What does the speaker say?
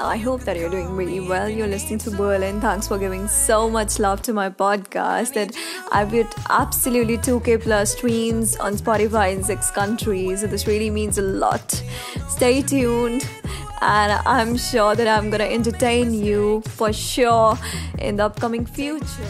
I hope that you're doing really well. You're listening to Berlin. Thanks for giving so much love to my podcast. That I've hit absolutely 2k plus streams on Spotify in six countries. So this really means a lot. Stay tuned, and I'm sure that I'm gonna entertain you for sure in the upcoming future.